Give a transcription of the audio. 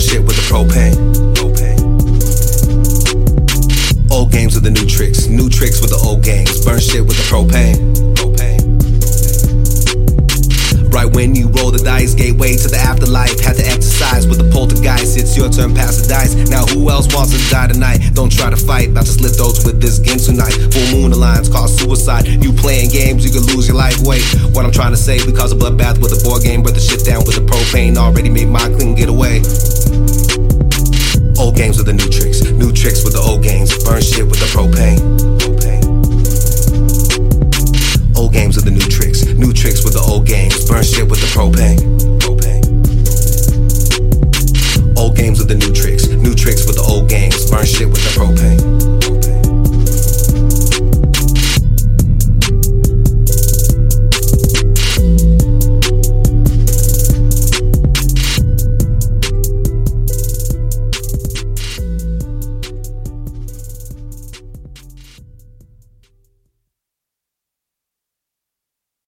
propane. propane. Old games with the new tricks, new tricks with the old games. Burn shit with the propane. propane. Right when you roll the dice, gateway to the afterlife. Had to exercise with the poltergeist. It's your turn, pass the dice. Now who else wants to die tonight? Don't try to fight, about to slit those with this game tonight. Full moon alliance cause suicide. You playing games, you could lose your life. Wait, what I'm trying to say, we cause a bloodbath with a board game, but the shit down with the propane. Already made my clean games with the new tricks, new tricks with the old games. Burn shit with the propane. propane. Old games with the new tricks, new tricks with the old games. Burn shit with the propane. propane. Old games with the new tricks, new tricks with the old games. Burn shit.